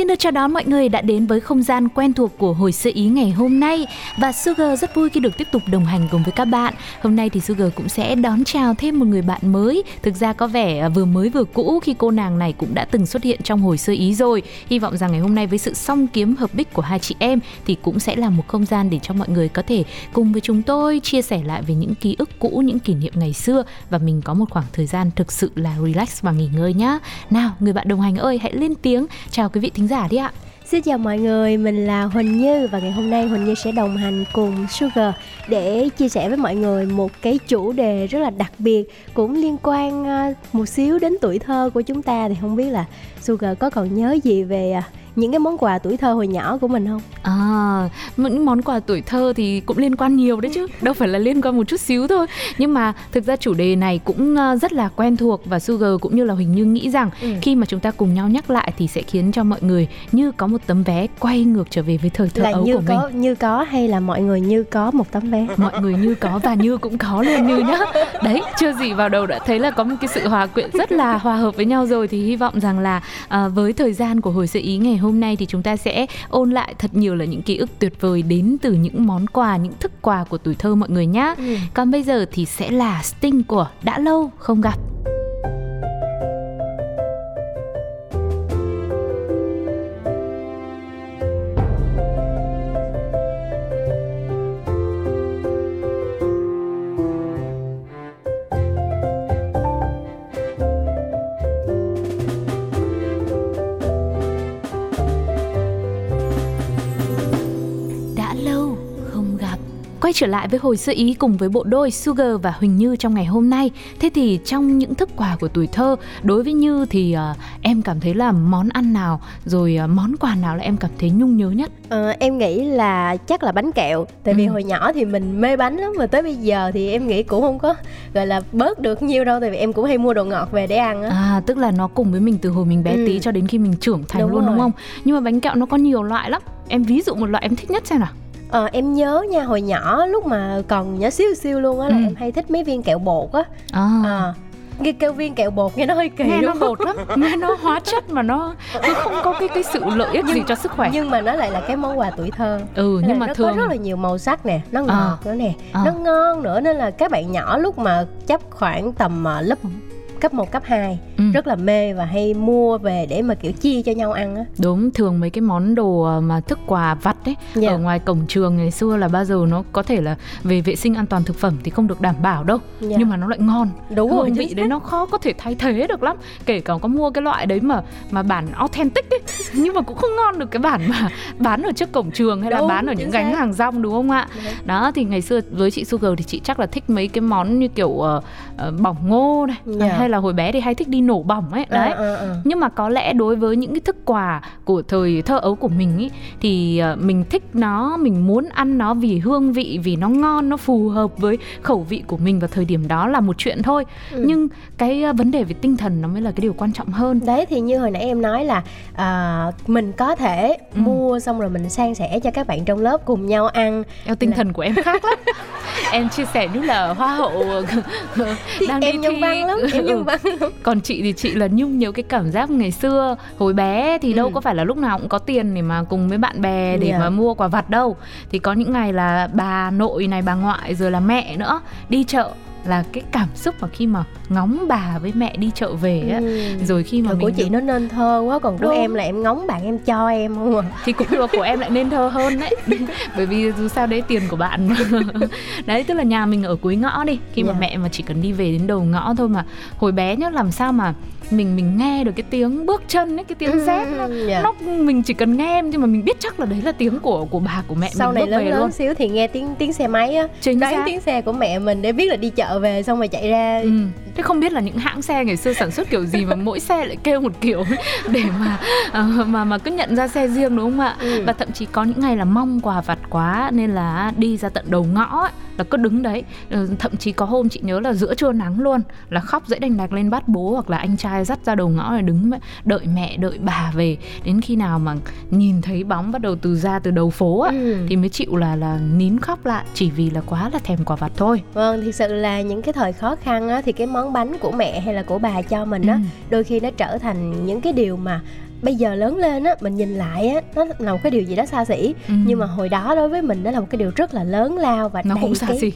Xin được chào đón mọi người đã đến với không gian quen thuộc của hồi sơ ý ngày hôm nay và Sugar rất vui khi được tiếp tục đồng hành cùng với các bạn. Hôm nay thì Sugar cũng sẽ đón chào thêm một người bạn mới. Thực ra có vẻ à, vừa mới vừa cũ khi cô nàng này cũng đã từng xuất hiện trong hồi sơ ý rồi. Hy vọng rằng ngày hôm nay với sự song kiếm hợp bích của hai chị em thì cũng sẽ là một không gian để cho mọi người có thể cùng với chúng tôi chia sẻ lại về những ký ức cũ, những kỷ niệm ngày xưa và mình có một khoảng thời gian thực sự là relax và nghỉ ngơi nhá. Nào, người bạn đồng hành ơi, hãy lên tiếng chào quý vị thính giả đi ạ. Xin chào mọi người, mình là Huỳnh Như và ngày hôm nay Huỳnh Như sẽ đồng hành cùng Sugar để chia sẻ với mọi người một cái chủ đề rất là đặc biệt cũng liên quan à, một xíu đến tuổi thơ của chúng ta thì không biết là Sugar có còn nhớ gì về à, những cái món quà tuổi thơ hồi nhỏ của mình không? À, những món quà tuổi thơ thì cũng liên quan nhiều đấy chứ, đâu phải là liên quan một chút xíu thôi. Nhưng mà thực ra chủ đề này cũng ờ, rất là quen thuộc và Sugar cũng như là Huỳnh Như nghĩ rằng ừ. khi mà chúng ta cùng nhau nhắc lại thì sẽ khiến cho mọi người như có một tấm vé quay ngược trở về với thời thơ là ấu như của có mình. như có hay là mọi người như có một tấm vé? Mọi người như có và như cũng có luôn như nhá. Đấy, chưa gì vào đầu đã thấy là có một cái sự hòa quyện rất là hòa hợp với nhau rồi thì hy vọng rằng là à, với thời gian của hồi sự ý ngày hôm nay thì chúng ta sẽ ôn lại thật nhiều là những ký ức tuyệt vời đến từ những món quà, những thức quà của tuổi thơ mọi người nhá. Ừ. Còn bây giờ thì sẽ là Sting của đã lâu không gặp. Quay trở lại với hồi sơ ý cùng với bộ đôi Sugar và Huỳnh Như trong ngày hôm nay. Thế thì trong những thức quà của tuổi thơ, đối với Như thì ờ, em cảm thấy là món ăn nào rồi ờ, món quà nào là em cảm thấy nhung nhớ nhất? Ờ, em nghĩ là chắc là bánh kẹo tại vì Ừ. hồi nhỏ thì mình mê bánh lắm mà tới bây giờ thì em nghĩ cũng không có gọi là bớt được nhiều đâu tại vì em cũng hay mua đồ ngọt về để ăn á À tức là nó cùng với mình từ hồi mình bé Ừ. tí cho đến khi mình trưởng thành Đúng luôn đúng rồi. không? Nhưng mà bánh kẹo nó có nhiều loại lắm. Em ví dụ một loại em thích nhất xem nào. Ờ, em nhớ nha hồi nhỏ lúc mà còn nhỏ xíu xíu luôn á là Ừ. em hay thích mấy viên kẹo bột á À. à, cái kêu viên kẹo bột nghe nó hơi kỳ nghe nó bột lắm nghe nó hóa chất mà nó nó không có cái cái sự lợi ích gì cho sức khỏe nhưng mà nó lại là cái món quà tuổi thơ ừ Nên nhưng mà nó thường có rất là nhiều màu sắc nè nó ngọt À. nữa nè À. nó ngon nữa nên là các bạn nhỏ lúc mà chấp khoảng tầm à, lớp cấp 1, cấp 2 ừ. rất là mê và hay mua về để mà kiểu chia cho nhau ăn á đúng thường mấy cái món đồ ờ, mà thức quà vặt ấy Dạ. ở ngoài cổng trường ngày xưa là bao giờ nó có thể là về vệ sinh an toàn thực phẩm thì không được đảm bảo đâu Dạ. nhưng mà nó lại ngon đúng rồi hương chính vị đấy nó khó có thể thay thế được lắm kể cả có mua cái loại đấy mà mà bản authentic ấy nhưng mà cũng không ngon được cái bản mà bán ở trước cổng trường hay là Đúng, bán ở những gánh xác. hàng rong đúng không ạ Đúng. đó thì ngày xưa với chị Sugar thì chị chắc là thích mấy cái món như kiểu ờ, ờ, bỏng ngô này Dạ. hay là hồi bé thì hay thích đi nổ bỏng ấy đấy À, à, à. nhưng mà có lẽ đối với những cái thức quà của thời thơ ấu của mình ý thì ờ, mình thích nó mình muốn ăn nó vì hương vị vì nó ngon nó phù hợp với khẩu vị của mình vào thời điểm đó là một chuyện thôi Ừ. nhưng cái ờ, vấn đề về tinh thần nó mới là cái điều quan trọng hơn đấy thì như hồi nãy em nói là à, mình có thể Ừ. mua xong rồi mình san sẻ cho các bạn trong lớp cùng nhau ăn theo tinh Là- thần của em khác lắm em chia sẻ như là hoa hậu ờ, đang em đi nhân thi. văn lắm em Ừ. nhân văn lắm còn chị thì chị là nhung nhớ cái cảm giác ngày xưa hồi bé thì đâu Ừ. có phải là lúc nào cũng có tiền để mà cùng với bạn bè để Dạ. mà mua quà vặt đâu thì có những ngày là bà nội này bà ngoại rồi là mẹ nữa đi chợ là cái cảm xúc mà khi mà ngóng bà với mẹ đi chợ về á Ừ. rồi khi mà mình của chị nó nên thơ quá còn của Đúng. em là em ngóng bạn em cho em không à thì cũng được của em lại nên thơ hơn đấy bởi vì dù sao đấy tiền của bạn mà đấy tức là nhà mình ở cuối ngõ đi khi mà Dạ. mẹ mà chỉ cần đi về đến đầu ngõ thôi mà hồi bé nhá làm sao mà mình mình nghe được cái tiếng bước chân ấy cái tiếng dép nó, Dạ. nó mình chỉ cần nghe nhưng mà mình biết chắc là đấy là tiếng của của bà của mẹ sau mình này bước lớn về lớn luôn xíu thì nghe tiếng tiếng xe máy á chính đoán xác tiếng xe của mẹ mình để biết là đi chợ về xong rồi chạy ra ừ. Thế không biết là những hãng xe ngày xưa sản xuất kiểu gì mà mỗi xe lại kêu một kiểu để mà uh, mà mà cứ nhận ra xe riêng đúng không ạ ừ. và thậm chí có những ngày là mong quà vặt quá nên là đi ra tận đầu ngõ ấy, là cứ đứng đấy ừ, thậm chí có hôm chị nhớ là giữa trưa nắng luôn là khóc dễ đành đạch lên bắt bố hoặc là anh trai dắt ra đầu ngõ để đứng đợi mẹ đợi bà về đến khi nào mà nhìn thấy bóng bắt đầu từ ra từ đầu phố á ừ. thì mới chịu là là nín khóc lại chỉ vì là quá là thèm quà vặt thôi vâng thực sự là những cái thời khó khăn á thì cái món bánh của mẹ hay là của bà cho mình á ừ. đôi khi nó trở thành những cái điều mà bây giờ lớn lên á mình nhìn lại á nó là một cái điều gì đó xa xỉ ừ. nhưng mà hồi đó đối với mình đó là một cái điều rất là lớn lao và nó cũng xa cái... xỉ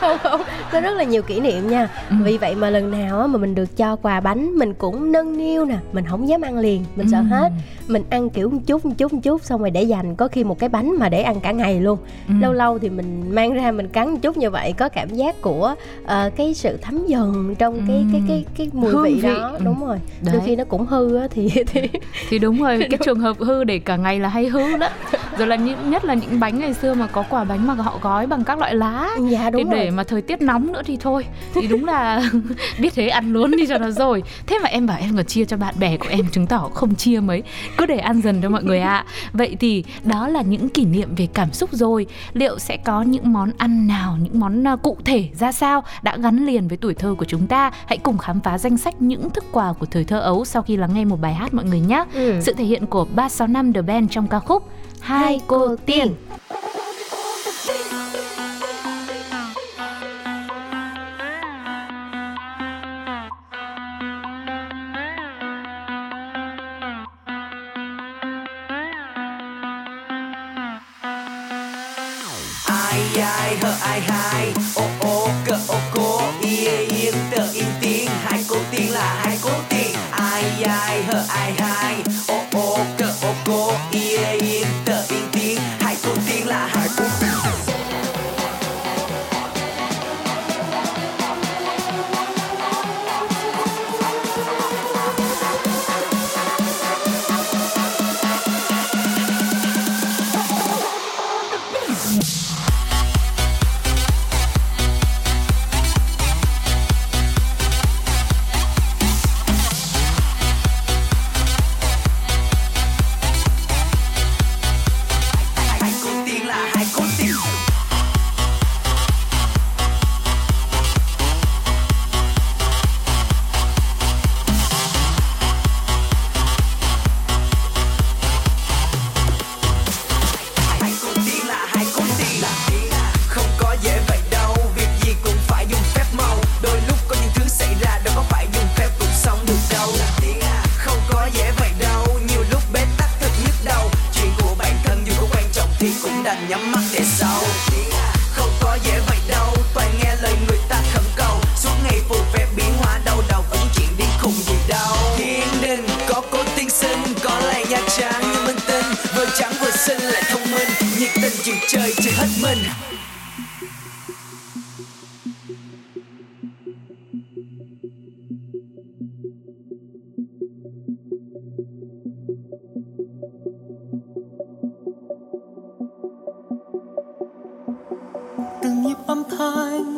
không không nó rất là nhiều kỷ niệm nha ừ. vì vậy mà lần nào á mà mình được cho quà bánh mình cũng nâng niu nè mình không dám ăn liền mình ừ. sợ hết mình ăn kiểu một chút một chút một chút xong rồi để dành có khi một cái bánh mà để ăn cả ngày luôn ừ. lâu lâu thì mình mang ra mình cắn một chút như vậy có cảm giác của uh, cái sự thấm dần trong cái ừ. cái cái cái mùi Hương vị, vị đó ừ. đúng rồi Đấy. đôi khi nó cũng hư á thì thì thì đúng rồi cái trường hợp hư để cả ngày là hay hư đó rồi là những nhất là những bánh ngày xưa mà có quả bánh mà họ gói bằng các loại lá. Dạ đúng để, rồi. để mà thời tiết nóng nữa thì thôi. Thì đúng là biết thế ăn luôn đi cho nó rồi. Thế mà em bảo em còn chia cho bạn bè của em chứng tỏ không chia mấy. Cứ để ăn dần cho mọi người ạ. À. vậy thì đó là những kỷ niệm về cảm xúc rồi. Liệu sẽ có những món ăn nào những món à, cụ thể ra sao đã gắn liền với tuổi thơ của chúng ta? Hãy cùng khám phá danh sách những thức quà của thời thơ ấu sau khi lắng nghe một bài hát mọi người nhé. Ừ. sự thể hiện của 365 The Band trong ca khúc Hai cô tiên. ai ai hờ ai hai behind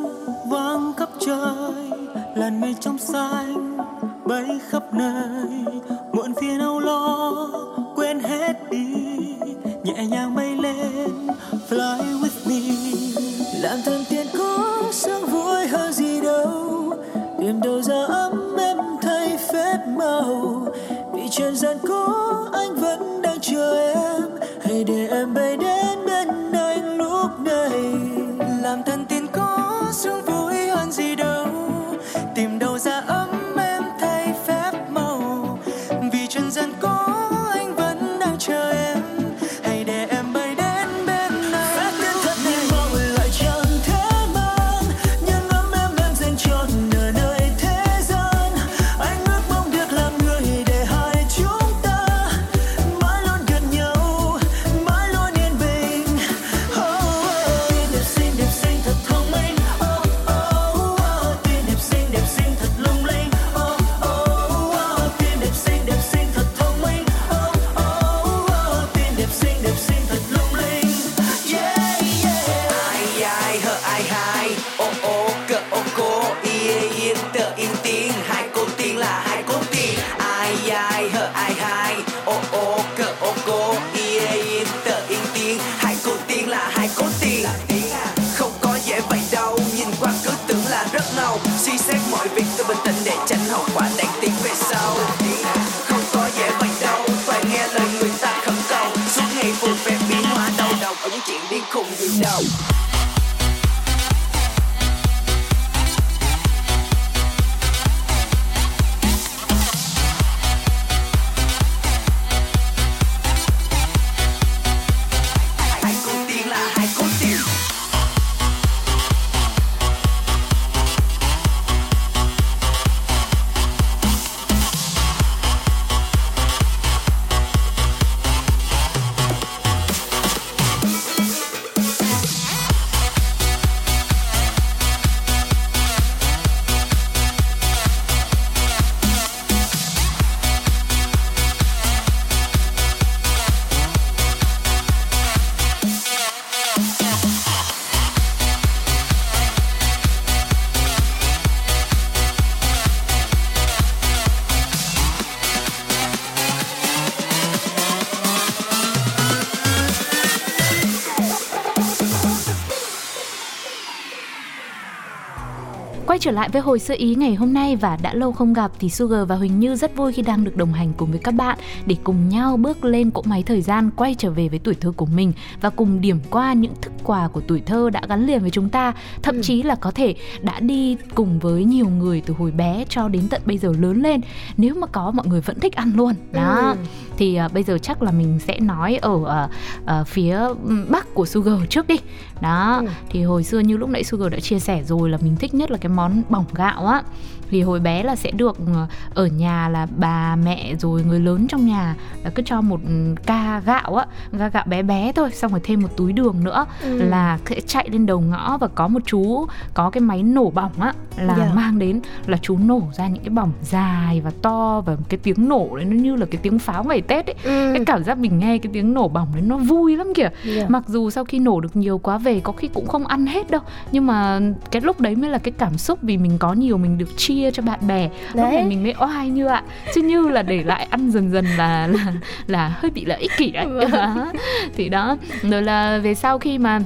trở lại với hồi sơ ý ngày hôm nay và đã lâu không gặp thì Sugar và Huỳnh Như rất vui khi đang được đồng hành cùng với các bạn để cùng nhau bước lên cỗ máy thời gian quay trở về với tuổi thơ của mình và cùng điểm qua những thức quà của tuổi thơ đã gắn liền với chúng ta, thậm Ừ. chí là có thể đã đi cùng với nhiều người từ hồi bé cho đến tận bây giờ lớn lên. Nếu mà có mọi người vẫn thích ăn luôn. Đó. Ừ. Thì à, bây giờ chắc là mình sẽ nói ở à, à, phía bắc của Sugar trước đi. Đó. Ừ. Thì hồi xưa như lúc nãy Sugar đã chia sẻ rồi là mình thích nhất là cái món bỏng gạo á thì hồi bé là sẽ được ờ, ở nhà là bà mẹ rồi người lớn trong nhà là cứ cho một ca gạo á ca gạo bé bé thôi xong rồi thêm một túi đường nữa Ừ. là sẽ chạy lên đầu ngõ và có một chú có cái máy nổ bỏng á là Dạ. mang đến là chú nổ ra những cái bỏng dài và to và cái tiếng nổ đấy nó như là cái tiếng pháo ngày tết ấy Ừ. cái cảm giác mình nghe cái tiếng nổ bỏng đấy nó vui lắm kìa Dạ. mặc dù sau khi nổ được nhiều quá về có khi cũng không ăn hết đâu nhưng mà cái lúc đấy mới là cái cảm xúc vì mình có nhiều mình được chia cho bạn bè. Lúc Đấy. này mình mới oai như ạ. Chứ như là để lại ăn dần dần là là là hơi bị là ích kỷ đấy. Vâng. Thì đó. Rồi là về sau khi mà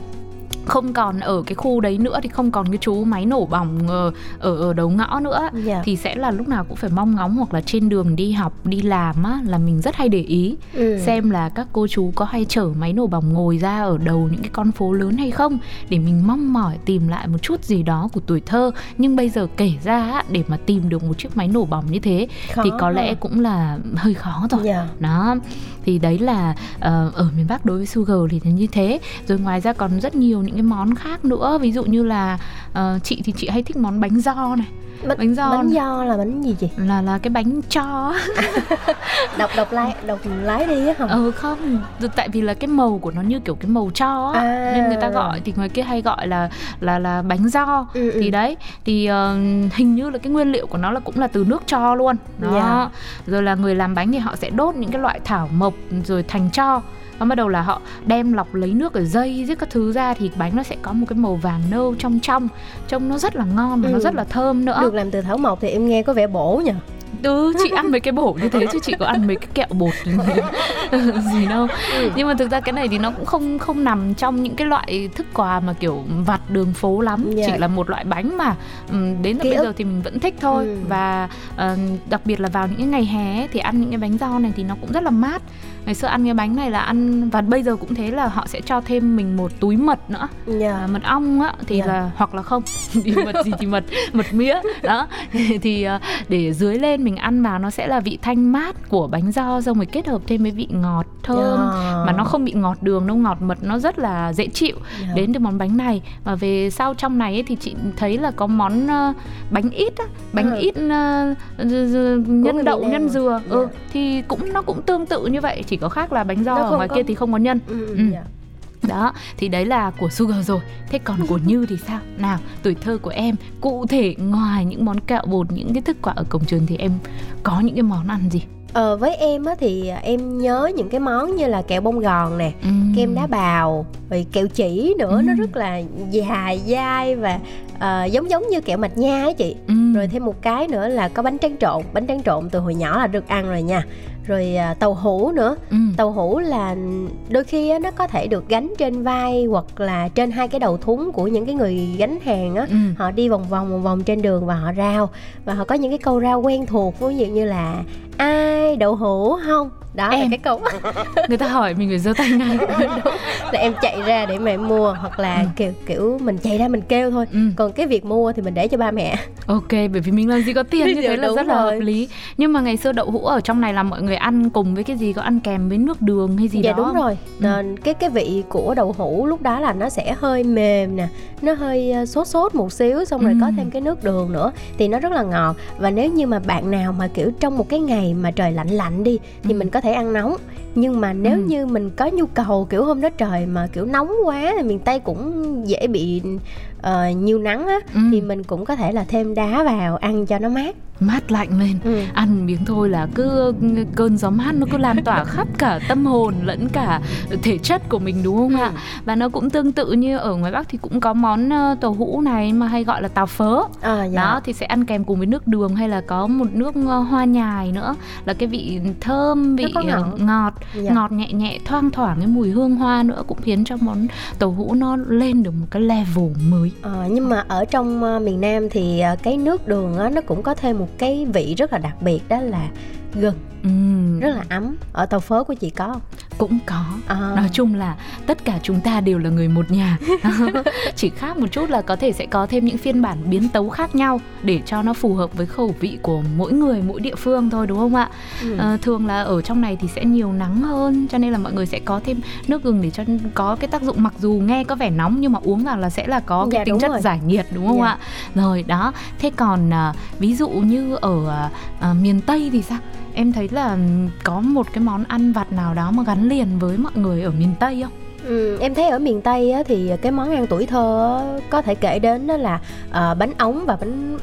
không còn ở cái khu đấy nữa thì không còn cái chú máy nổ bỏng ờ, ở ở đầu ngõ nữa Dạ. thì sẽ là lúc nào cũng phải mong ngóng hoặc là trên đường đi học đi làm á là mình rất hay để ý Ừ. xem là các cô chú có hay chở máy nổ bỏng ngồi ra ở đầu những cái con phố lớn hay không để mình mong mỏi tìm lại một chút gì đó của tuổi thơ nhưng bây giờ kể ra á, để mà tìm được một chiếc máy nổ bỏng như thế Khó thì có lẽ ha. cũng là hơi khó rồi Dạ. đó thì đấy là ờ, ở miền Bắc đối với Sugar thì như thế rồi ngoài ra còn rất nhiều những cái món khác nữa. Ví dụ như là ờ, chị thì chị hay thích món bánh do này. Bánh, bánh giò bánh giò là bánh gì chị? Là là cái bánh cho. Đọc đọc lái đọc lái đi á không ừ không. Tại vì là cái màu của nó như kiểu cái màu cho á. À. nên người ta gọi thì người kia hay gọi là là là bánh do Ừ, ừ. thì đấy thì ờ, hình như là cái nguyên liệu của nó là cũng là từ nước cho luôn. Đó. Dạ. rồi là người làm bánh thì họ sẽ đốt những cái loại thảo mộc rồi thành cho và bắt đầu là họ đem lọc lấy nước ở dây với các thứ ra thì bánh nó sẽ có một cái màu vàng nâu trong trong. Trông nó rất là ngon và nó Ừ. rất là thơm nữa. Được làm từ thảo mộc thì em nghe có vẻ bổ nhỉ? Ừ chị ăn mấy cái bổ như thế chứ chị có ăn mấy cái kẹo bột gì đâu. Nhưng mà thực ra cái này thì nó cũng không không nằm trong những cái loại thức quà mà kiểu vặt đường phố lắm. Dạ. chỉ là một loại bánh mà đến tận bây giờ thì mình vẫn thích thôi. Ừ. và ờ, đặc biệt là vào những cái ngày hè thì ăn những cái bánh do này thì nó cũng rất là mát ngày xưa ăn cái bánh này là ăn và bây giờ cũng thế là họ sẽ cho thêm mình một túi mật nữa dạ à, mật ong á thì Dạ. là hoặc là không thì mật gì thì mật mật mía đó thì à, để dưới lên mình ăn vào nó sẽ là vị thanh mát của bánh do xong rồi kết hợp thêm với vị ngọt thơm Dạ. mà nó không bị ngọt đường đâu ngọt mật nó rất là dễ chịu Dạ. đến từ món bánh này và về sau trong này ấy, thì chị thấy là có món ờ, bánh ít á bánh Ừ. ít ờ, d- d- người nhân đậu nhân dừa ừ, Dạ. thì cũng nó cũng tương tự như vậy chỉ có khác là bánh Nó ở ngoài có- kia thì không có nhân ừ, Ừ. dạ. đó thì đấy là của Sugar rồi thế còn của Như thì sao nào tuổi thơ của em cụ thể ngoài những món kẹo bột những cái thức quà ở cổng trường thì em có những cái món ăn gì Ờ, với em á thì em nhớ những cái món như là kẹo bông gòn nè Ừm. kem đá bào rồi kẹo chỉ nữa nó Ừm. rất là dài dai và ờ, giống giống như kẹo mạch nha á chị Ừm. rồi thêm một cái nữa là có bánh tráng trộn bánh tráng trộn từ hồi nhỏ là được ăn rồi nha rồi à, tàu hũ nữa Ừm. tàu hũ là đôi khi nó có thể được gánh trên vai hoặc là trên hai cái đầu thúng của những cái người gánh hàng á Ừm. họ đi vòng vòng vòng vòng trên đường và họ rao và họ có những cái câu rao quen thuộc ví dụ như là ai đậu hũ không đó là Em. cái câu người ta hỏi mình phải giơ tay ngay là em chạy ra để em mua hoặc là Ừ. kiểu kiểu mình chạy ra mình kêu thôi ừ. còn cái việc mua thì mình để cho ba mẹ ok bởi vì mình làm gì có tiền như thế là rất là rồi. hợp lý nhưng mà ngày xưa đậu hũ ở trong này là mọi người ăn cùng với cái gì có ăn kèm với nước đường hay gì dạ đó đúng rồi Ừ. Nên cái cái vị của đậu hũ lúc đó là nó sẽ hơi mềm nè nó hơi ờ, sốt sốt một xíu xong rồi Ừ. có thêm cái nước đường nữa thì nó rất là ngọt và nếu như mà bạn nào mà kiểu trong một cái ngày mà trời lạnh lạnh đi thì Ừ. mình có thể ăn nóng nhưng mà nếu Ừ. như mình có nhu cầu kiểu hôm đó trời mà kiểu nóng quá thì miền tây cũng dễ bị ờ, nhiều nắng á Ừ. thì mình cũng có thể là thêm đá vào ăn cho nó mát mát lạnh lên ừ. ăn miếng thôi là cứ cơn gió mát nó cứ lan tỏa khắp cả tâm hồn lẫn cả thể chất của mình đúng không Ừ. ạ và nó cũng tương tự như ở ngoài bắc thì cũng có món ờ, tàu hũ này mà hay gọi là tàu phớ à, dạ. đó thì sẽ ăn kèm cùng với nước đường hay là có một nước hoa nhài nữa là cái vị thơm vị ngọt. ngọt Dạ. ngọt nhẹ nhẹ thoang thoảng cái mùi hương hoa nữa cũng khiến cho món tàu hũ nó lên được một cái level mới Ờ, nhưng mà ở trong ờ, miền Nam thì ờ, cái nước đường á, nó cũng có thêm một cái vị rất là đặc biệt đó là gừng Ừm, rất là ấm ở tàu phớ của chị có không? Cũng có À, nói chung là tất cả chúng ta đều là người một nhà chỉ khác một chút là có thể sẽ có thêm những phiên bản biến tấu khác nhau để cho nó phù hợp với khẩu vị của mỗi người mỗi địa phương thôi đúng không ạ ừ. Ờ, thường là ở trong này thì sẽ nhiều nắng hơn cho nên là mọi người sẽ có thêm nước gừng để cho có cái tác dụng mặc dù nghe có vẻ nóng nhưng mà uống vào là sẽ là có cái Dạ, tính chất rồi. giải nhiệt đúng không Dạ. ạ rồi đó thế còn à, ví dụ như ở à, à, miền tây thì sao em thấy là có một cái món ăn vặt nào đó mà gắn liền với mọi người ở miền tây không Ừ, em thấy ở miền Tây á, thì cái món ăn tuổi thơ á, có thể kể đến đó là ờ, bánh ống và bánh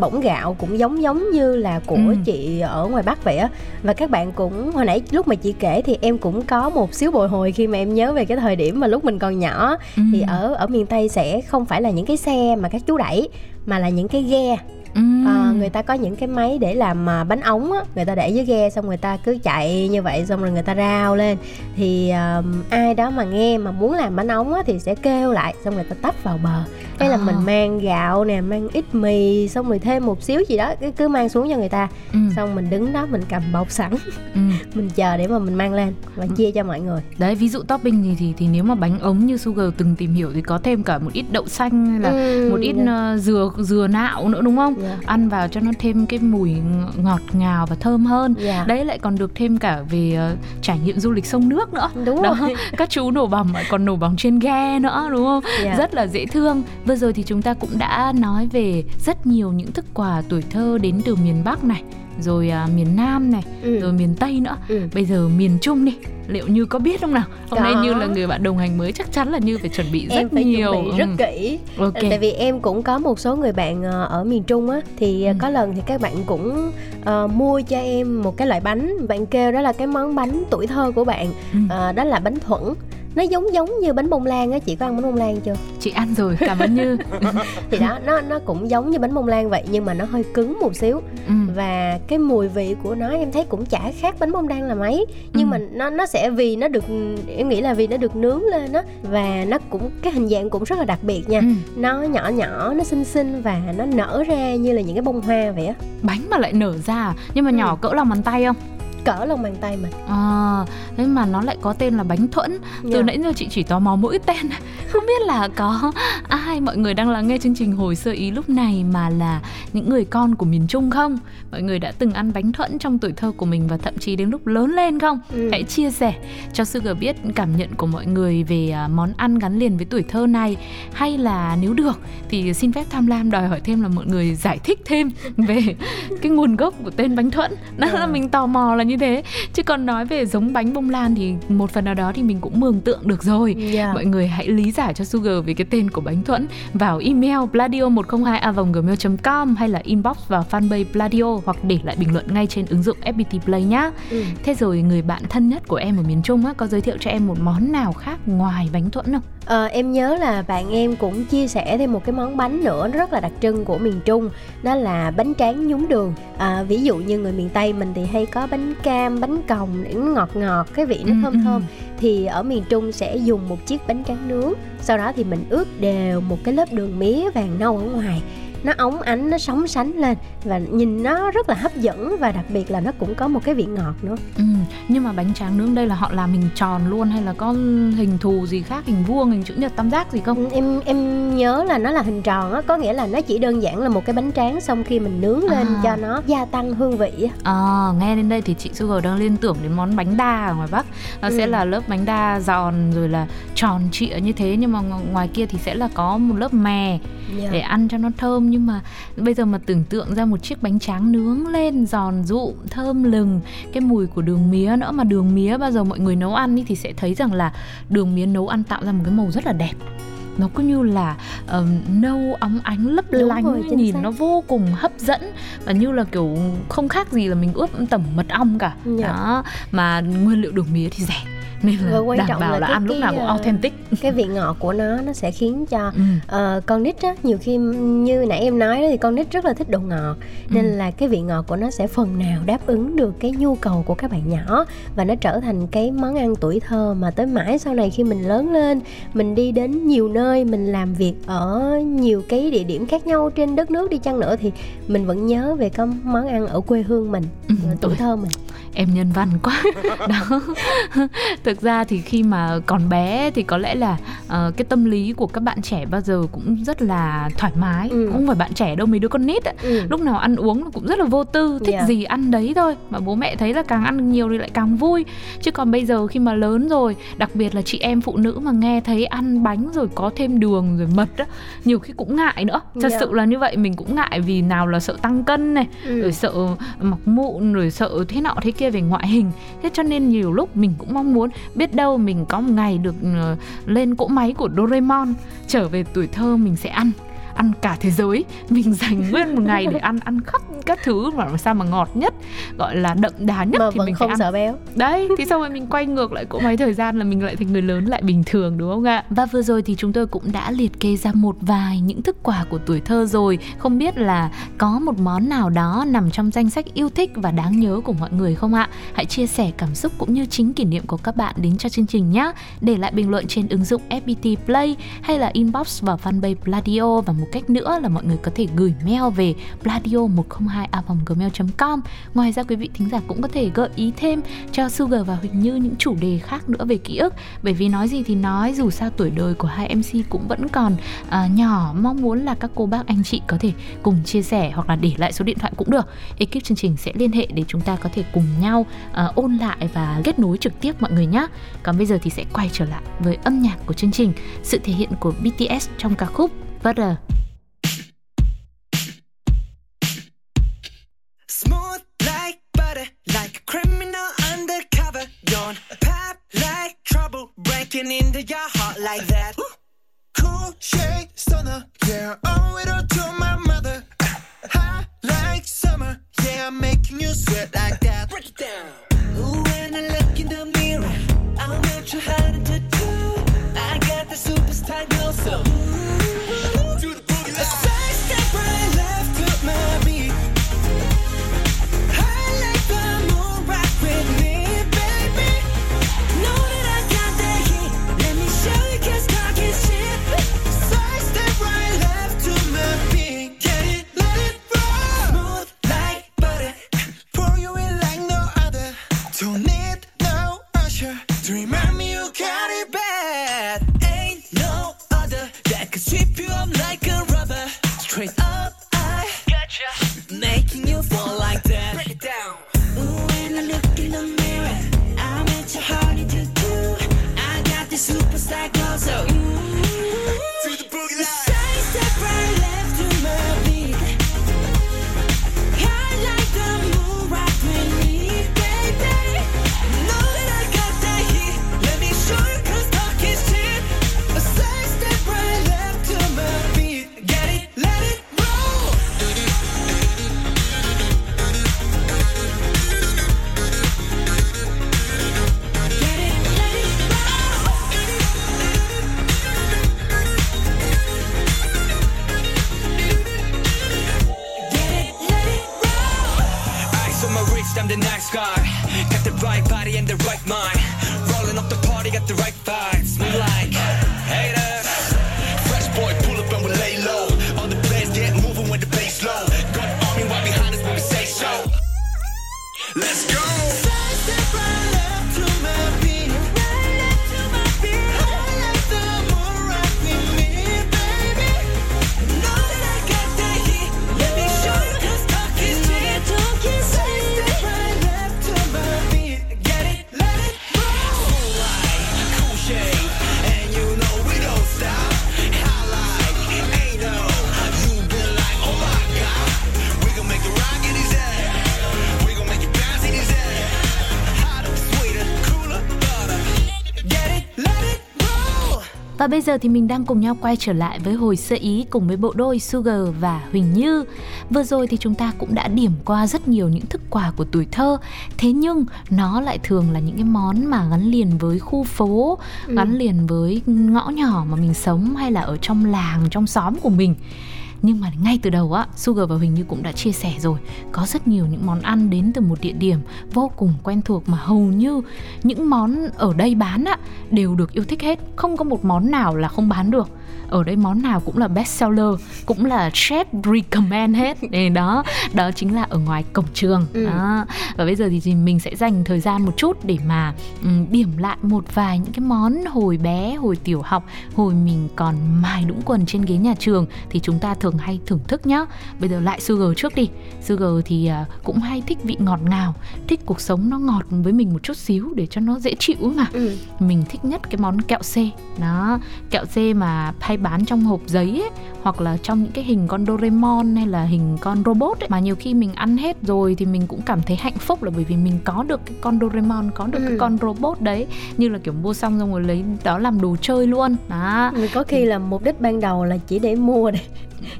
bỗng gạo cũng giống giống như là của Ừ. chị ở ngoài Bắc vậy á và các bạn cũng hồi nãy lúc mà chị kể thì em cũng có một xíu bồi hồi khi mà em nhớ về cái thời điểm mà lúc mình còn nhỏ thì Ừ. ở ở miền Tây sẽ không phải là những cái xe mà các chú đẩy mà là những cái ghe Ừ. Ờ, người ta có những cái máy để làm à, bánh ống á người ta để dưới ghe xong người ta cứ chạy như vậy xong rồi người ta rao lên thì à, ai đó mà nghe mà muốn làm bánh ống á thì sẽ kêu lại xong người ta tấp vào bờ hay là À. mình mang gạo nè mang ít mì xong rồi thêm một xíu gì đó cứ, cứ mang xuống cho người ta ừ. xong mình đứng đó mình cầm bọc sẵn Ừ. mình chờ để mà mình mang lên và chia cho mọi người. Đấy ví dụ topping thì, thì thì nếu mà bánh ống như Sugar từng tìm hiểu thì có thêm cả một ít đậu xanh hay là Ừ, một ít dạ. ờ, dừa dừa nạo nữa đúng không? Dạ. ăn vào cho nó thêm cái mùi ng- ngọt ngào và thơm hơn. Dạ. đấy lại còn được thêm cả về ờ, trải nghiệm du lịch sông nước nữa. Đúng đó rồi. các chú nổ lại còn nổ bỏng trên ghe nữa đúng không? Dạ. rất là dễ thương. Vừa rồi thì chúng ta cũng đã nói về rất nhiều những thức quà tuổi thơ đến từ miền bắc này rồi à, miền nam này Ừ. rồi miền tây nữa Ừ. bây giờ miền trung đi liệu như có biết không nào hôm nay Có. như là người bạn đồng hành mới chắc chắn là như phải chuẩn bị rất em phải nhiều chuẩn bị rất Ừ. kỹ ok Tại vì em cũng có một số người bạn ờ, ở miền Trung á thì Ừ. có lần thì các bạn cũng ờ, mua cho em một cái loại bánh bạn kêu đó là cái món bánh tuổi thơ của bạn Ừ. Ờ, đó là bánh thuẫn nó giống giống như bánh bông lan á chị có ăn bánh bông lan chưa chị ăn rồi cảm ơn như thì đó nó nó cũng giống như bánh bông lan vậy nhưng mà nó hơi cứng một xíu ừ. và cái mùi vị của nó em thấy cũng chả khác bánh bông lan là mấy nhưng Ừ. mà nó nó sẽ vì nó được em nghĩ là vì nó được nướng lên á và nó cũng cái hình dạng cũng rất là đặc biệt nha Ừ. nó nhỏ nhỏ nó xinh xinh và nó nở ra như là những cái bông hoa vậy á bánh mà lại nở ra à? nhưng mà nhỏ Ừ. cỡ lòng bàn tay không cỡ lòng bàn tay mình. À, thế mà nó lại có tên là bánh thuẫn. Từ Dạ. nãy giờ chị chỉ tò mò mỗi tên. Không biết là có ai mọi người đang lắng nghe chương trình Hồi sơ ý lúc này Mà là những người con của miền Trung không? Mọi người đã từng ăn bánh thuẫn trong tuổi thơ của mình Và thậm chí đến lúc lớn lên không? Ừ. Hãy chia sẻ cho Sugar biết cảm nhận của mọi người Về à, món ăn gắn liền với tuổi thơ này. Hay là nếu được Thì xin phép tham lam đòi hỏi thêm là mọi người giải thích thêm Về cái nguồn gốc của tên bánh thuẫn. Đó là Ờ. mình tò mò là như thế. Chứ còn nói về giống bánh bông lan thì một phần nào đó thì mình cũng mường tượng được rồi. Dạ. mọi người hãy lý giải cho Sugar về cái tên của bánh thuẫn vào email pladio 102 a gmail com hay là inbox vào fanpage pladio hoặc để lại bình luận ngay trên ứng dụng FPT Play nhá. Ừ. thế rồi người bạn thân nhất của em ở miền Trung á có giới thiệu cho em một món nào khác ngoài bánh thuẫn không? Ờ, em nhớ là bạn em cũng chia sẻ thêm một cái món bánh nữa rất là đặc trưng của miền Trung đó là bánh tráng nhúng đường. À, ví dụ như người miền Tây mình thì hay có bánh cam bánh còng để ngọt ngọt cái vị nó Ừ, thơm ừ. thơm thì ở miền Trung sẽ dùng một chiếc bánh tráng nướng sau đó thì mình ướp đều một cái lớp đường mía vàng nâu ở ngoài nó óng ánh nó sóng sánh lên và nhìn nó rất là hấp dẫn và đặc biệt là nó cũng có một cái vị ngọt nữa ừ, nhưng mà bánh tráng nướng đây là họ làm hình tròn luôn hay là có hình thù gì khác hình vuông hình chữ nhật tam giác gì không Ừ, em em nhớ là nó là hình tròn á có nghĩa là nó chỉ đơn giản là một cái bánh tráng xong khi mình nướng lên À. cho nó gia tăng hương vị À, nghe đến đây thì chị Sugar đang liên tưởng đến món bánh đa ở ngoài Bắc Nó sẽ Ừ. là lớp bánh đa giòn rồi là tròn trịa như thế Nhưng mà ngo- ngoài kia thì sẽ là có một lớp mè Dạ. để ăn cho nó thơm Nhưng mà bây giờ mà tưởng tượng ra một chiếc bánh tráng nướng lên giòn dụ, thơm lừng Cái mùi của đường mía nữa Mà đường mía bao giờ mọi người nấu ăn ý, thì sẽ thấy rằng là đường mía nấu ăn tạo ra một cái màu rất là đẹp nó cứ như là ờm, nâu óng ánh lấp Đúng lánh rồi, nhìn xác. nó vô cùng hấp dẫn và như là kiểu không khác gì là mình ướp tẩm mật ong cả Dạ. đó mà nguyên liệu đường mía thì rẻ nên là Và quan đảm trọng bảo là là, cái- ăn lúc cái, nào cũng ờ, authentic. cái vị ngọt của nó nó sẽ khiến cho ừ. Ờ, con nít á nhiều khi như nãy em nói đó thì con nít rất là thích đồ ngọt. Nên Ừ. là cái vị ngọt của nó sẽ phần nào đáp ứng được cái nhu cầu của các bạn nhỏ và nó trở thành cái món ăn tuổi thơ mà tới mãi sau này khi mình lớn lên mình đi đến nhiều nơi mình làm việc ở nhiều cái địa điểm khác nhau trên đất nước đi chăng nữa thì mình vẫn nhớ về cái món ăn ở quê hương mình Ừ, tuổi thơ mình. Em nhân văn quá. Đó thực ra thì khi mà còn bé thì có lẽ là ờ, cái tâm lý của các bạn trẻ bao giờ cũng rất là thoải mái Ừ. không phải bạn trẻ đâu mấy đứa con nít ạ ừ. lúc nào ăn uống cũng rất là vô tư thích Dạ. gì ăn đấy thôi mà bố mẹ thấy là càng ăn nhiều thì lại càng vui chứ còn bây giờ khi mà lớn rồi đặc biệt là chị em phụ nữ mà nghe thấy ăn bánh rồi có thêm đường rồi mật á nhiều khi cũng ngại nữa thật Dạ. sự là như vậy mình cũng ngại vì nào là sợ tăng cân này Ừ. rồi sợ mọc mụn rồi sợ thế nọ thế kia về ngoại hình thế cho nên nhiều lúc mình cũng mong muốn biết đâu mình có một ngày được ờ, lên cỗ máy của Doraemon, trở về tuổi thơ mình sẽ ăn ăn cả thế giới. Mình dành nguyên một ngày để ăn ăn khắp các thứ mà sao mà ngọt nhất gọi là đậm đà nhất mà thì mình không phải ăn. sợ béo. Đấy thì xong rồi mình quay ngược lại cỗ máy thời gian là mình lại thành người lớn lại bình thường đúng không ạ? Và vừa rồi thì chúng tôi cũng đã liệt kê ra một vài những thức quà của tuổi thơ rồi. Không biết là có một món nào đó nằm trong danh sách yêu thích và đáng nhớ của mọi người không ạ? Hãy chia sẻ cảm xúc cũng như chính kỷ niệm của các bạn đến cho chương trình nhé để lại bình luận trên ứng dụng FPT Play hay là inbox vào fanpage Pladio và một cách nữa là mọi người có thể gửi mail về pladio 102 gmail com. Ngoài ra quý vị thính giả cũng có thể gợi ý thêm cho Sugar và Huỳnh Như những chủ đề khác nữa về ký ức. Bởi vì nói gì thì nói dù sao tuổi đời của hai MC cũng vẫn còn à, nhỏ. Mong muốn là các cô bác anh chị có thể cùng chia sẻ hoặc là để lại số điện thoại cũng được. Ekip chương trình sẽ liên hệ để chúng ta có thể cùng nhau à, ôn lại và kết nối trực tiếp mọi người nhé còn bây giờ thì sẽ quay trở lại với âm nhạc của chương trình sự thể hiện của BTS trong ca khúc Butter Smooth like butter, like a criminal undercover. Don't pop like trouble, breaking into your heart like that. Cool shade stunner, yeah, owe it all to my mother. Hot like summer, yeah, I'm making you sweat like that. Break it down. Ooh, when I look in the mirror, I'm not too hard to do. I got the superstar glow, so Và bây giờ thì mình đang cùng nhau quay trở lại với hồi sơ ý cùng với bộ đôi Sugar và Huỳnh Như. Vừa rồi thì chúng ta cũng đã điểm qua rất nhiều những thức quà của tuổi thơ. Thế nhưng nó lại thường là những cái món mà gắn liền với khu phố, ừ. gắn liền với ngõ nhỏ mà mình sống hay là ở trong làng, trong xóm của mình nhưng mà ngay từ đầu á, Sugar và Huỳnh Như cũng đã chia sẻ rồi. Có rất nhiều những món ăn đến từ một địa điểm vô cùng quen thuộc mà hầu như những món ở đây bán á, đều được yêu thích hết. Không có một món nào là không bán được ở đây món nào cũng là best seller cũng là chef recommend hết để đó đó chính là ở ngoài cổng trường ừ. đó. và bây giờ thì mình sẽ dành thời gian một chút để mà um, điểm lại một vài những cái món hồi bé hồi tiểu học hồi mình còn mài đũng quần trên ghế nhà trường thì chúng ta thường hay thưởng thức nhá bây giờ lại sugar trước đi sugar thì uh, cũng hay thích vị ngọt ngào thích cuộc sống nó ngọt với mình một chút xíu để cho nó dễ chịu mà ừ. mình thích nhất cái món kẹo c đó kẹo c mà hay bán trong hộp giấy ấy, hoặc là trong những cái hình con Doraemon hay là hình con robot ấy. mà nhiều khi mình ăn hết rồi thì mình cũng cảm thấy hạnh phúc là bởi vì mình có được cái con Doraemon có được ừ. cái con robot đấy. Như là kiểu mua xong rồi lấy đó làm đồ chơi luôn. Đó. Mình có khi là mục đích ban đầu là chỉ để mua để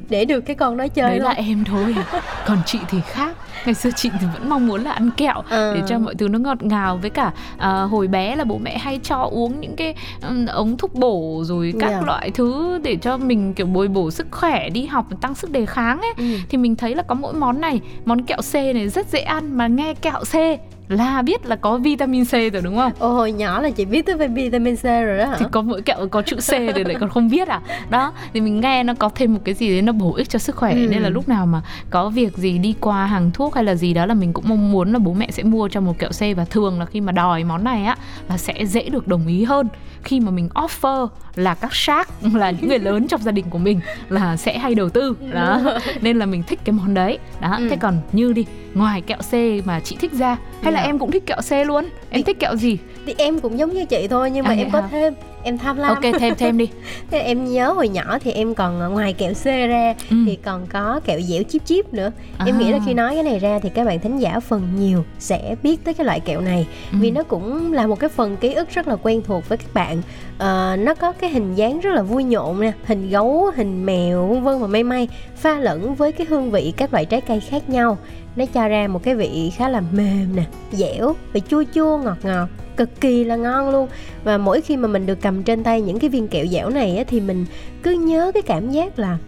để được cái con đó chơi đấy là em thôi. Còn chị thì khác ngày xưa chị thì vẫn mong muốn là ăn kẹo à. để cho mọi thứ nó ngọt ngào với cả à, hồi bé là bố mẹ hay cho uống những cái um, ống thuốc bổ rồi các yeah. loại thứ để cho mình kiểu bồi bổ sức khỏe đi học tăng sức đề kháng ấy ừ. thì mình thấy là có mỗi món này món kẹo C này rất dễ ăn mà nghe kẹo C là biết là có vitamin C rồi đúng không? Ồ hồi nhỏ là chị biết tới về vitamin C rồi đó hả? Thì có mỗi kẹo có chữ C thì lại còn không biết à? Đó, thì mình nghe nó có thêm một cái gì đấy nó bổ ích cho sức khỏe ừ. nên là lúc nào mà có việc gì đi qua hàng thuốc hay là gì đó là mình cũng mong muốn là bố mẹ sẽ mua cho một kẹo C và thường là khi mà đòi món này á là sẽ dễ được đồng ý hơn khi mà mình offer là các shark là những người lớn trong gia đình của mình là sẽ hay đầu tư đó nên là mình thích cái món đấy đó ừ. thế còn như đi ngoài kẹo C mà chị thích ra hay là em cũng thích kẹo C luôn. Em thích kẹo gì? thì em cũng giống như chị thôi nhưng mà à, em có hả? thêm em tham lam. Ok thêm thêm đi. Thế em nhớ hồi nhỏ thì em còn ngoài kẹo C ra ừ. thì còn có kẹo dẻo chip chip nữa. À. em nghĩ là khi nói cái này ra thì các bạn thính giả phần nhiều sẽ biết tới cái loại kẹo này. Ừ. vì nó cũng là một cái phần ký ức rất là quen thuộc với các bạn. À, nó có cái hình dáng rất là vui nhộn nè hình gấu hình mèo vân vân và may may pha lẫn với cái hương vị các loại trái cây khác nhau. Nó cho ra một cái vị khá là mềm nè dẻo vị chua chua ngọt ngọt cực kỳ là ngon luôn. Và mỗi khi mà mình được cầm trên tay những cái viên kẹo dẻo này á, thì mình cứ nhớ cái cảm giác là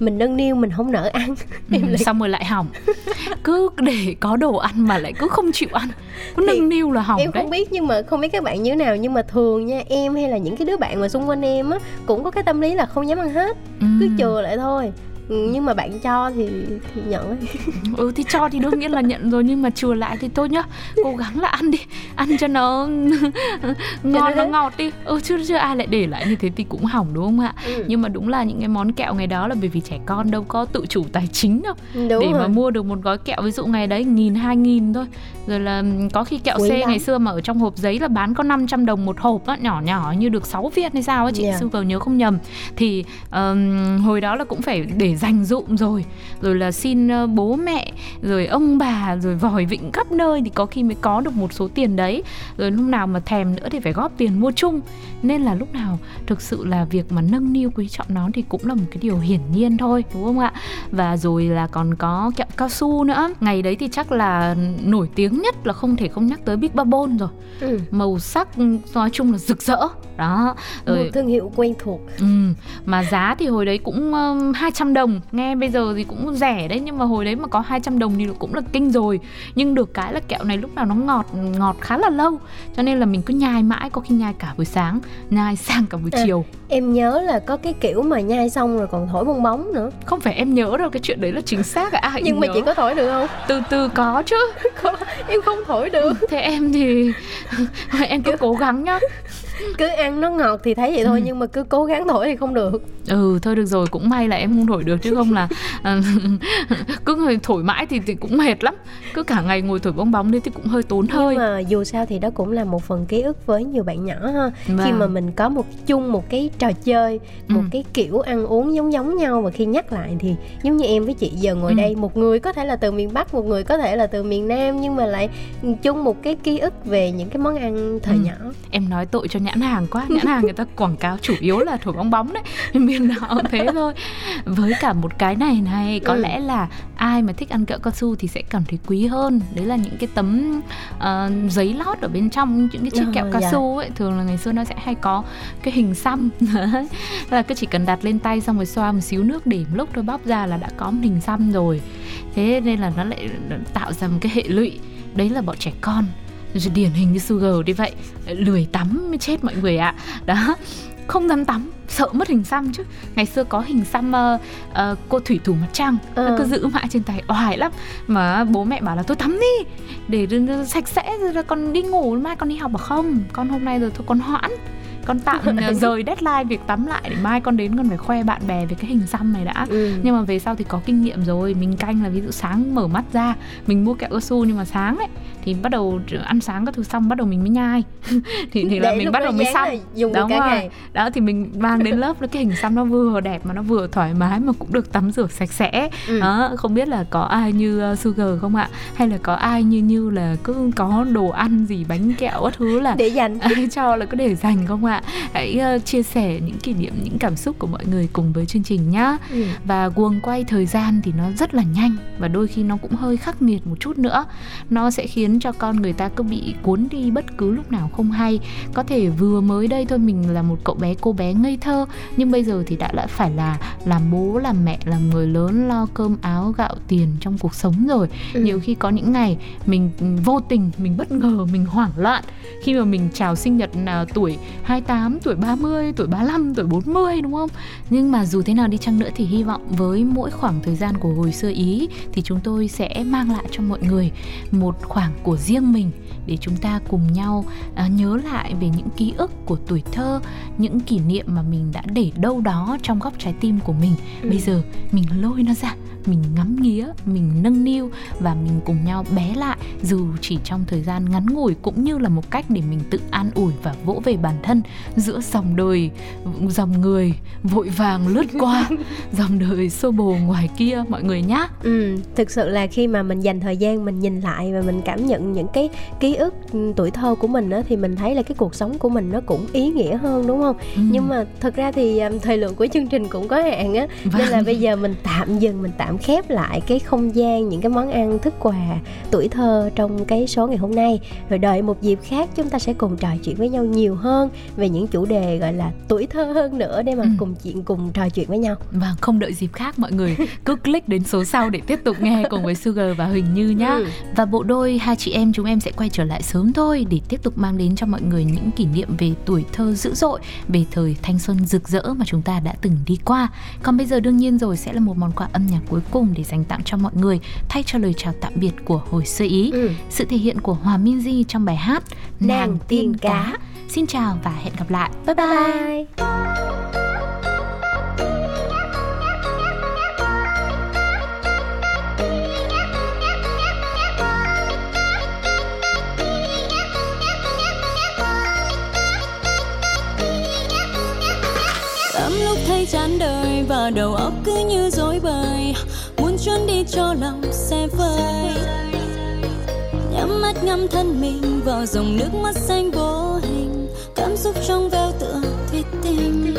mình nâng niu mình không nỡ ăn. Ừ, lại... xong rồi lại hỏng. Cứ để có đồ ăn mà lại cứ không chịu ăn. Cứ nâng niu là hỏng em đấy. không biết nhưng mà không biết các bạn như thế nào. Nhưng mà thường nha em hay là những cái đứa bạn mà xung quanh em á cũng có cái tâm lý là không dám ăn hết. Ừ. cứ chừa lại thôi nhưng mà bạn cho thì thì nhận ừ thì cho thì đương nhiên là nhận rồi nhưng mà chừa lại thì thôi nhá. Cố gắng là ăn đi ăn cho nó ngon nó ngọt đi. Ừ chứ chưa ai lại để lại như thế thì cũng hỏng đúng không ạ? Ừ. nhưng mà đúng là những cái món kẹo ngày đó là bởi vì trẻ con đâu có tự chủ tài chính đâu. Đúng để rồi. mà mua được một gói kẹo ví dụ ngày đấy nghìn hai nghìn thôi rồi là có khi kẹo Quý C lắm. ngày xưa mà ở trong hộp giấy là bán có 500 đồng một hộp á nhỏ nhỏ như được 6 viên hay sao á chị yeah. Super nhớ không nhầm. Thì um, hồi đó là cũng phải để dành dụm rồi rồi là xin bố mẹ rồi ông bà rồi vòi vịnh khắp nơi thì có khi mới có được một số tiền đấy. Rồi lúc nào mà thèm nữa thì phải góp tiền mua chung. Nên là lúc nào thực sự là việc mà nâng niu quý trọng nó thì cũng là một cái điều hiển nhiên thôi đúng không ạ? Và rồi là còn có kẹo cao su nữa. Ngày đấy thì chắc là nổi tiếng nhất là không thể không nhắc tới Big Babon rồi. Ừ. màu sắc nói chung là rực rỡ. Đó. Rồi một thương hiệu quen thuộc. Ừ. mà giá thì hồi đấy cũng um, 200 đồng. Nghe bây giờ thì cũng rẻ đấy nhưng mà hồi đấy mà có 200 đồng thì cũng là kinh rồi. Nhưng được cái là kẹo này lúc nào nó ngọt ngọt khá là lâu. Cho nên là mình cứ nhai mãi có khi nhai cả buổi sáng nhai sang cả buổi à, chiều em nhớ là có cái kiểu mà nhai xong rồi còn thổi bong bóng nữa. Không phải em nhớ đâu cái chuyện đấy là chính xác à ai nhưng mà nhớ. chị có thổi được không? Từ từ có chứ. Em không thổi được. Thế em thì em cứ cố gắng nhá cứ ăn nó ngọt thì thấy vậy thôi ừ. nhưng mà cứ cố gắng thổi thì không được ừ thôi được rồi cũng may là em không thổi được chứ không là à, cứ ngồi thổi mãi thì, thì cũng mệt lắm cứ cả ngày ngồi thổi bong bóng đi thì cũng hơi tốn hơi nhưng mà dù sao thì đó cũng là một phần ký ức với nhiều bạn nhỏ ha vâng. khi mà mình có một chung một cái trò chơi một ừ. cái kiểu ăn uống giống giống nhau và khi nhắc lại thì giống như em với chị giờ ngồi ừ. đây một người có thể là từ miền bắc một người có thể là từ miền nam nhưng mà lại chung một cái ký ức về những cái món ăn thời ừ. nhỏ em nói tội cho nhã nhãn hàng quá nhãn hàng người ta quảng cáo chủ yếu là thổi bong bóng đấy miền nào thế thôi. Với cả một cái này này có Ừ. lẽ là ai mà thích ăn kẹo cao su thì sẽ cảm thấy quý hơn. Đấy là những cái tấm ờ, giấy lót ở bên trong những cái chiếc kẹo cao dạ. su ấy thường là ngày xưa nó sẽ hay có cái hình xăm. Là cứ chỉ cần đặt lên tay xong rồi xoa một xíu nước để một lúc thôi bóp ra là đã có một hình xăm rồi. Thế nên là nó lại tạo ra một cái hệ lụy. Đấy là bọn trẻ con điển hình như Sugar đi vậy. Lười tắm mới chết mọi người ạ. Đó không dám tắm sợ mất hình xăm chứ. Ngày xưa có hình xăm ờ, ờ, cô thủy thủ mặt trăng. Ờ. nó cứ giữ mãi trên tay oải lắm. Mà bố mẹ bảo là tôi tắm đi để sạch sẽ rồi là con đi ngủ mai con đi học. Bảo không con hôm nay rồi thôi con hoãn. Con tạm ờ, rời deadline việc tắm lại để mai con đến con phải khoe bạn bè về cái hình xăm này đã. Ừ. nhưng mà về sau thì có kinh nghiệm rồi. Mình canh là ví dụ sáng mở mắt ra mình mua kẹo cao su nhưng mà sáng ấy thì bắt đầu ăn sáng các thứ xong bắt đầu mình mới nhai thì thì là Để mình bắt đầu mới xong dùng Đúng cả rồi. ngày. đó thì mình mang đến lớp cái hình xăm nó vừa đẹp mà nó vừa thoải mái mà cũng được tắm rửa sạch sẽ Ừ. đó không biết là có ai như uh, Sugar không ạ hay là có ai như như là cứ có đồ ăn gì bánh kẹo các thứ là để dành cho là có để dành không ạ hãy uh, chia sẻ những kỷ niệm những cảm xúc của mọi người cùng với chương trình nhá Ừ. và guồng quay thời gian thì nó rất là nhanh và đôi khi nó cũng hơi khắc nghiệt một chút nữa nó sẽ khiến cho con người ta cứ bị cuốn đi bất cứ lúc nào không hay có thể vừa mới đây thôi mình là một cậu bé cô bé ngây thơ nhưng bây giờ thì đã lại phải là làm bố làm mẹ làm người lớn lo cơm áo gạo tiền trong cuộc sống rồi Ừ. nhiều khi có những ngày mình vô tình mình bất ngờ mình hoảng loạn khi mà mình chào sinh nhật à, tuổi 28, tuổi 30, tuổi 35, tuổi 40 đúng không? Nhưng mà dù thế nào đi chăng nữa thì hy vọng với mỗi khoảng thời gian của hồi xưa Ý thì chúng tôi sẽ mang lại cho mọi người một khoảng của riêng mình để chúng ta cùng nhau à, nhớ lại về những ký ức của tuổi thơ, những kỷ niệm mà mình đã để đâu đó trong góc trái tim của mình. Ừ. Bây giờ mình lôi nó ra, mình ngắm nghía, mình nâng niu và mình cùng nhau bé lại dù chỉ trong thời gian ngắn ngủi cũng như là một cách để mình tự an ủi và vỗ về bản thân giữa dòng đời dòng người vội vàng lướt qua dòng đời xô bồ ngoài kia mọi người nhá Ừ, thực sự là khi mà mình dành thời gian mình nhìn lại và mình cảm nhận những cái ký ức ừ, tuổi thơ của mình á thì mình thấy là cái cuộc sống của mình nó cũng ý nghĩa hơn đúng không? Ừ. Nhưng mà thật ra thì um, thời lượng của chương trình cũng có hạn á nên là Vâng. bây giờ mình tạm dừng mình tạm khép lại cái không gian những cái món ăn thức quà tuổi thơ trong cái số ngày hôm nay rồi đợi một dịp khác chúng ta sẽ cùng trò chuyện với nhau nhiều hơn về những chủ đề gọi là tuổi thơ hơn nữa để mà Ừ. cùng chuyện cùng trò chuyện với nhau. Và không đợi dịp khác mọi người cứ click đến số sau để tiếp tục nghe cùng với Sugar và Huỳnh Như nhá. Ừ. Và bộ đôi hai chị em chúng em sẽ quay trở lại sớm thôi để tiếp tục mang đến cho mọi người những kỷ niệm về tuổi thơ dữ dội, về thời thanh xuân rực rỡ mà chúng ta đã từng đi qua. Còn bây giờ đương nhiên rồi sẽ là một món quà âm nhạc cuối cùng để dành tặng cho mọi người thay cho lời chào tạm biệt của hồi sơ ý. Ừ. Sự thể hiện của Hòa Minzy trong bài hát Nàng tiên cá. Xin chào và hẹn gặp lại. Bye bye. Lúc thấy chán đời và đầu óc cứ như rối bời chuyến đi cho lòng xe vơi. Nhắm mắt ngắm thân mình vào dòng nước mắt xanh vô hình. Cảm xúc trong veo tựa thủy tinh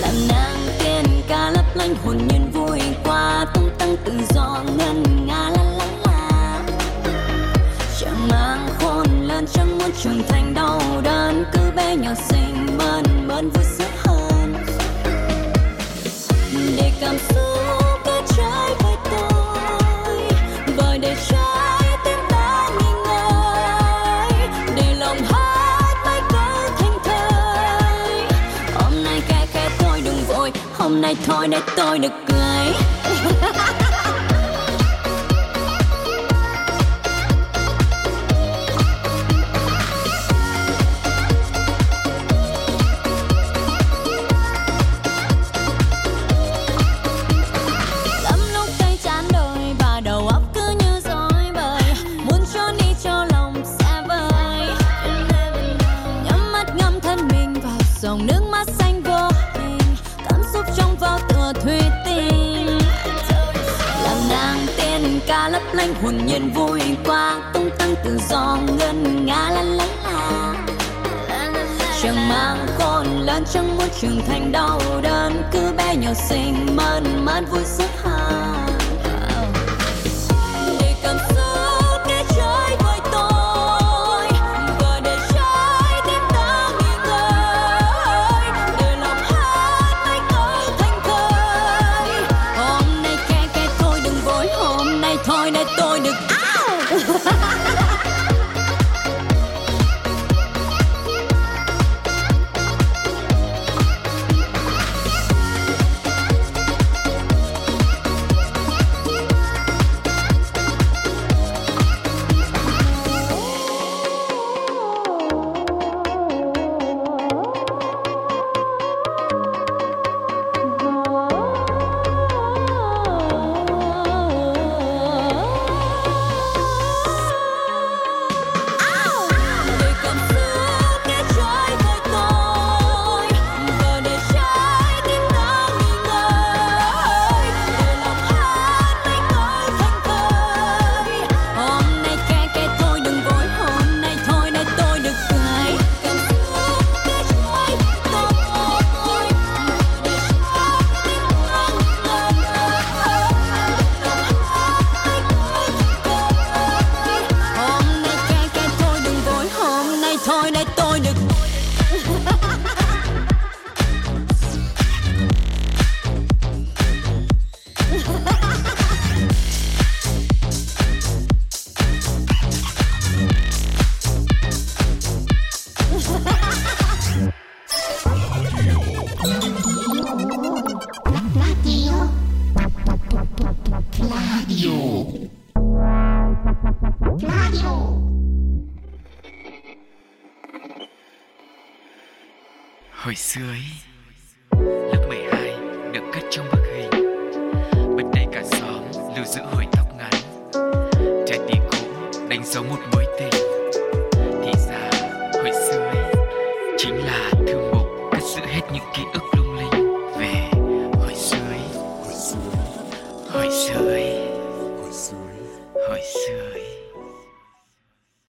Làm nàng tiên ca lấp lánh hồn nhiên vui qua. Tung tăng tự do ngân nga la la la. Chẳng mang khôn lớn chẳng muốn trưởng thành đau đớn. Cứ bé nhỏ xinh mơn mơn vui sướng hơn. Để cảm xúc hôm nay thôi để tôi được cười. Hồn nhiên vui qua tung tăng tự do ngân nga la la la. Chẳng mang khôn lớn chẳng muốn trưởng thành đau đớn, cứ bé nhỏ xinh mơn man vui sức